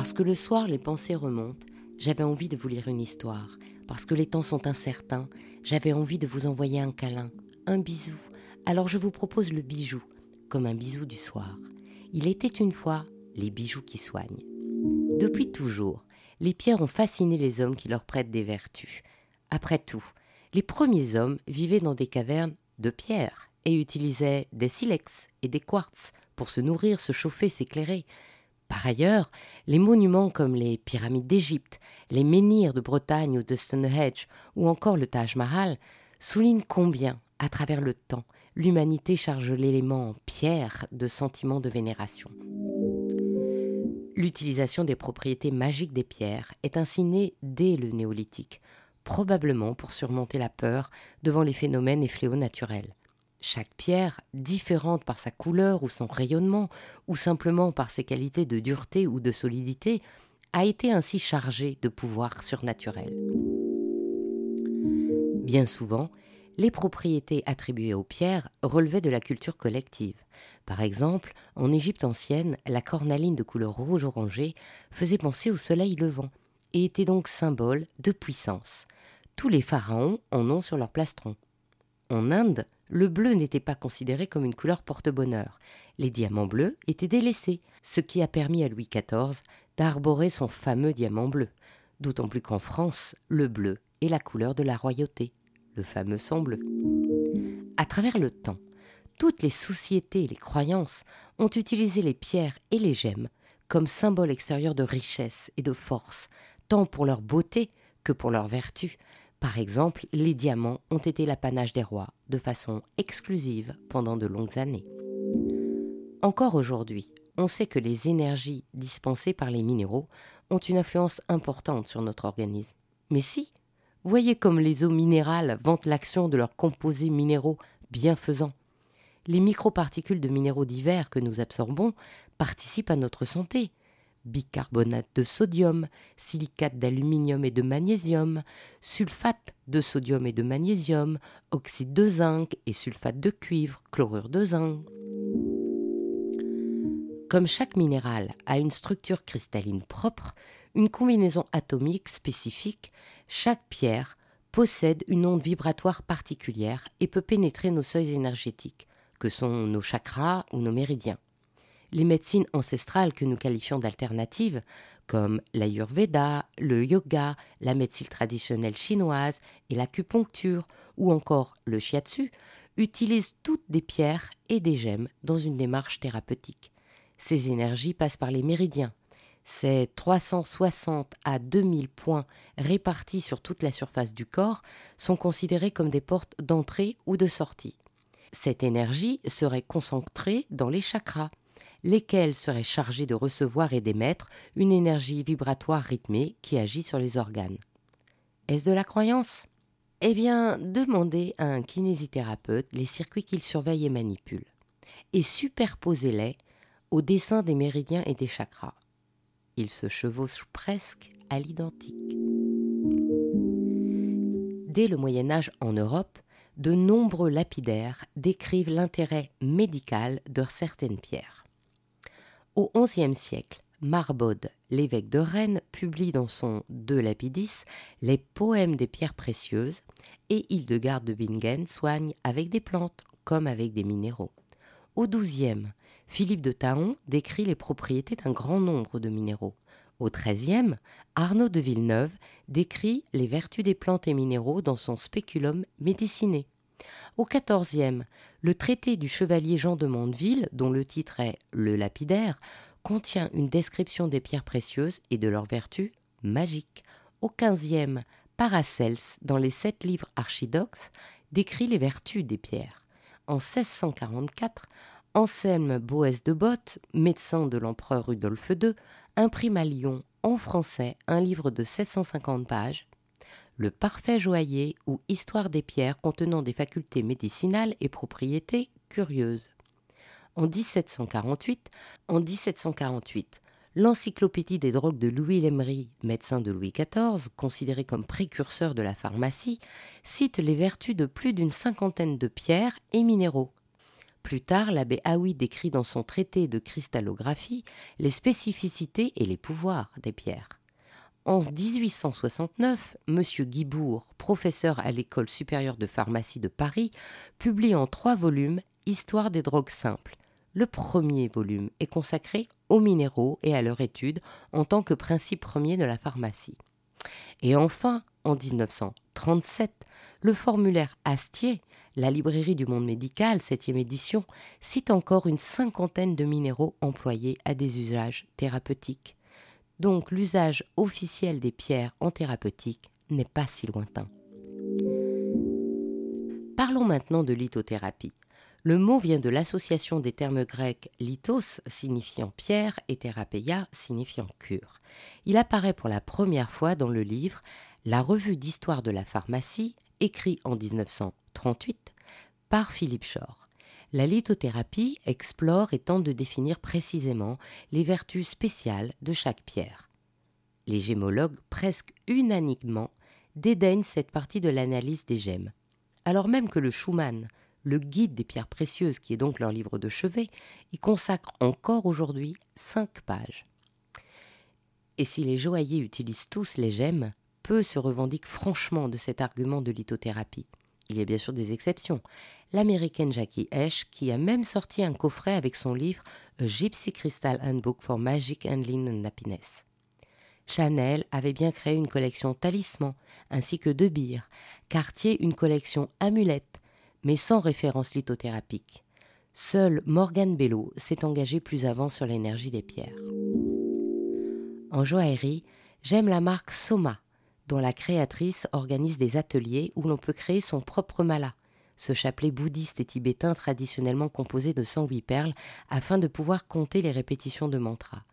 Parce que le soir, les pensées remontent, j'avais envie de vous lire une histoire. Parce que les temps sont incertains, j'avais envie de vous envoyer un câlin, un bisou. Alors je vous propose le bijou, comme un bisou du soir. Il était une fois les bijoux qui soignent. Depuis toujours, les pierres ont fasciné les hommes qui leur prêtent des vertus. Après tout, les premiers hommes vivaient dans des cavernes de pierre et utilisaient des silex et des quartz pour se nourrir, se chauffer, s'éclairer. Par ailleurs, les monuments comme les pyramides d'Égypte, les menhirs de Bretagne ou de Stonehenge ou encore le Taj Mahal soulignent combien, à travers le temps, l'humanité charge l'élément pierre de sentiments de vénération. L'utilisation des propriétés magiques des pierres est ainsi née dès le néolithique, probablement pour surmonter la peur devant les phénomènes et fléaux naturels. Chaque pierre, différente par sa couleur ou son rayonnement, ou simplement par ses qualités de dureté ou de solidité, a été ainsi chargée de pouvoirs surnaturels. Bien souvent, les propriétés attribuées aux pierres relevaient de la culture collective. Par exemple, en Égypte ancienne, la cornaline de couleur rouge orangé faisait penser au soleil levant et était donc symbole de puissance. Tous les pharaons en ont sur leur plastron. En Inde, le bleu n'était pas considéré comme une couleur porte-bonheur. Les diamants bleus étaient délaissés, ce qui a permis à Louis XIV d'arborer son fameux diamant bleu. D'autant plus qu'en France, le bleu est la couleur de la royauté, le fameux sang bleu. À travers le temps, toutes les sociétés et les croyances ont utilisé les pierres et les gemmes comme symbole extérieur de richesse et de force, tant pour leur beauté que pour leur vertu, par exemple, les diamants ont été l'apanage des rois de façon exclusive pendant de longues années. Encore aujourd'hui, on sait que les énergies dispensées par les minéraux ont une influence importante sur notre organisme. Mais si, voyez comme les eaux minérales vantent l'action de leurs composés minéraux bienfaisants. Les microparticules de minéraux divers que nous absorbons participent à notre santé, bicarbonate de sodium, silicate d'aluminium et de magnésium, sulfate de sodium et de magnésium, oxyde de zinc et sulfate de cuivre, chlorure de zinc. Comme chaque minéral a une structure cristalline propre, une combinaison atomique spécifique, chaque pierre possède une onde vibratoire particulière et peut pénétrer nos seuils énergétiques, que sont nos chakras ou nos méridiens les médecines ancestrales que nous qualifions d'alternatives, comme l'ayurveda, le yoga, la médecine traditionnelle chinoise et l'acupuncture, ou encore le shiatsu, utilisent toutes des pierres et des gemmes dans une démarche thérapeutique. Ces énergies passent par les méridiens. Ces 360 à 2000 points répartis sur toute la surface du corps sont considérés comme des portes d'entrée ou de sortie. Cette énergie serait concentrée dans les chakras, lesquels seraient chargés de recevoir et d'émettre une énergie vibratoire rythmée qui agit sur les organes. Est-ce de la croyance? Eh bien, demandez à un kinésithérapeute les circuits qu'il surveille et manipule, et superposez-les au dessin des méridiens et des chakras. Ils se chevauchent presque à l'identique. Dès le Moyen Âge en Europe, de nombreux lapidaires décrivent l'intérêt médical de certaines pierres. Au XIe siècle, Marbode, l'évêque de Rennes, publie dans son De Lapidis les poèmes des pierres précieuses et Hildegarde de Bingen soigne avec des plantes comme avec des minéraux. Au XIIe, Philippe de Taon décrit les propriétés d'un grand nombre de minéraux. Au XIIIe, Arnaud de Villeneuve décrit les vertus des plantes et minéraux dans son Spéculum médiciné. Au XIVe, le traité du chevalier Jean de Mondeville, dont le titre est Le lapidaire, contient une description des pierres précieuses et de leurs vertus magiques. Au XVe, Paracels, dans les sept livres archidoxes, décrit les vertus des pierres. En 1644, Anselme Boès de Botte, médecin de l'empereur Rudolf II, imprime à Lyon en français un livre de 750 pages le parfait joaillier ou histoire des pierres contenant des facultés médicinales et propriétés curieuses. En 1748, en 1748, l'encyclopédie des drogues de Louis Lemery, médecin de Louis XIV, considéré comme précurseur de la pharmacie, cite les vertus de plus d'une cinquantaine de pierres et minéraux. Plus tard, l'abbé Haoui décrit dans son traité de cristallographie les spécificités et les pouvoirs des pierres. En 1869, M. Guibourg, professeur à l'École supérieure de pharmacie de Paris, publie en trois volumes Histoire des drogues simples. Le premier volume est consacré aux minéraux et à leur étude en tant que principe premier de la pharmacie. Et enfin, en 1937, le formulaire Astier, la librairie du monde médical, septième édition, cite encore une cinquantaine de minéraux employés à des usages thérapeutiques. Donc l'usage officiel des pierres en thérapeutique n'est pas si lointain. Parlons maintenant de lithothérapie. Le mot vient de l'association des termes grecs lithos signifiant pierre et thérapeia signifiant cure. Il apparaît pour la première fois dans le livre La revue d'histoire de la pharmacie, écrit en 1938 par Philippe Shore. La lithothérapie explore et tente de définir précisément les vertus spéciales de chaque pierre. Les gémologues, presque unanimement, dédaignent cette partie de l'analyse des gemmes, alors même que le Schumann, le guide des pierres précieuses, qui est donc leur livre de chevet, y consacre encore aujourd'hui cinq pages. Et si les joailliers utilisent tous les gemmes, peu se revendiquent franchement de cet argument de lithothérapie. Il y a bien sûr des exceptions. L'américaine Jackie Esch, qui a même sorti un coffret avec son livre A Gypsy Crystal Handbook for Magic Handling and Happiness. Chanel avait bien créé une collection talismans ainsi que de bières, Cartier une collection amulettes, mais sans référence lithothérapique. Seul Morgan Bello s'est engagé plus avant sur l'énergie des pierres. En joaillerie, j'aime la marque Soma, dont la créatrice organise des ateliers où l'on peut créer son propre mala, ce chapelet bouddhiste et tibétain traditionnellement composé de 108 perles afin de pouvoir compter les répétitions de mantras.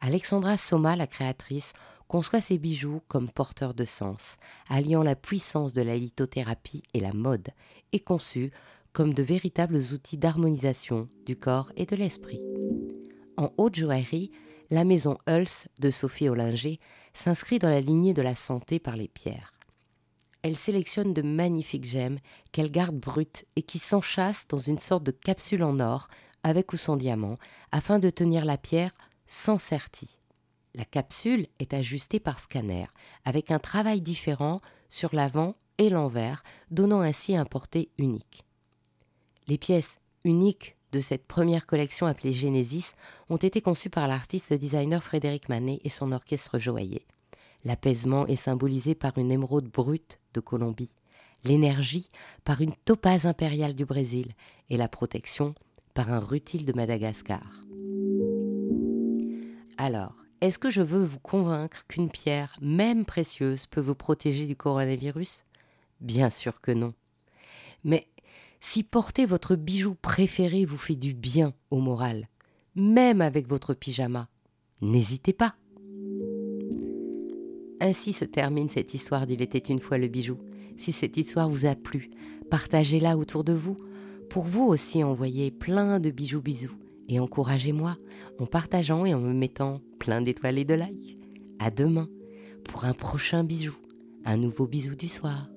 Alexandra Soma, la créatrice, conçoit ses bijoux comme porteurs de sens, alliant la puissance de la lithothérapie et la mode, et conçus comme de véritables outils d'harmonisation du corps et de l'esprit. En haute joaillerie, la maison Hulse de Sophie Ollinger s'inscrit dans la lignée de la santé par les pierres. Elle sélectionne de magnifiques gemmes qu'elle garde brutes et qui s'enchâssent dans une sorte de capsule en or, avec ou sans diamant, afin de tenir la pierre sans sertie. La capsule est ajustée par scanner, avec un travail différent sur l'avant et l'envers, donnant ainsi un porté unique. Les pièces uniques de cette première collection appelée Genesis ont été conçues par l'artiste designer Frédéric Manet et son orchestre joaillier. L'apaisement est symbolisé par une émeraude brute de Colombie, l'énergie par une topaze impériale du Brésil et la protection par un rutile de Madagascar. Alors, est-ce que je veux vous convaincre qu'une pierre, même précieuse, peut vous protéger du coronavirus? Bien sûr que non. Mais si porter votre bijou préféré vous fait du bien au moral, même avec votre pyjama, n'hésitez pas. Ainsi se termine cette histoire d'Il était une fois le bijou. Si cette histoire vous a plu, partagez-la autour de vous. Pour vous aussi, envoyez plein de bijoux bisous et encouragez-moi en partageant et en me mettant plein d'étoiles et de likes. À demain pour un prochain bijou, un nouveau bisou du soir.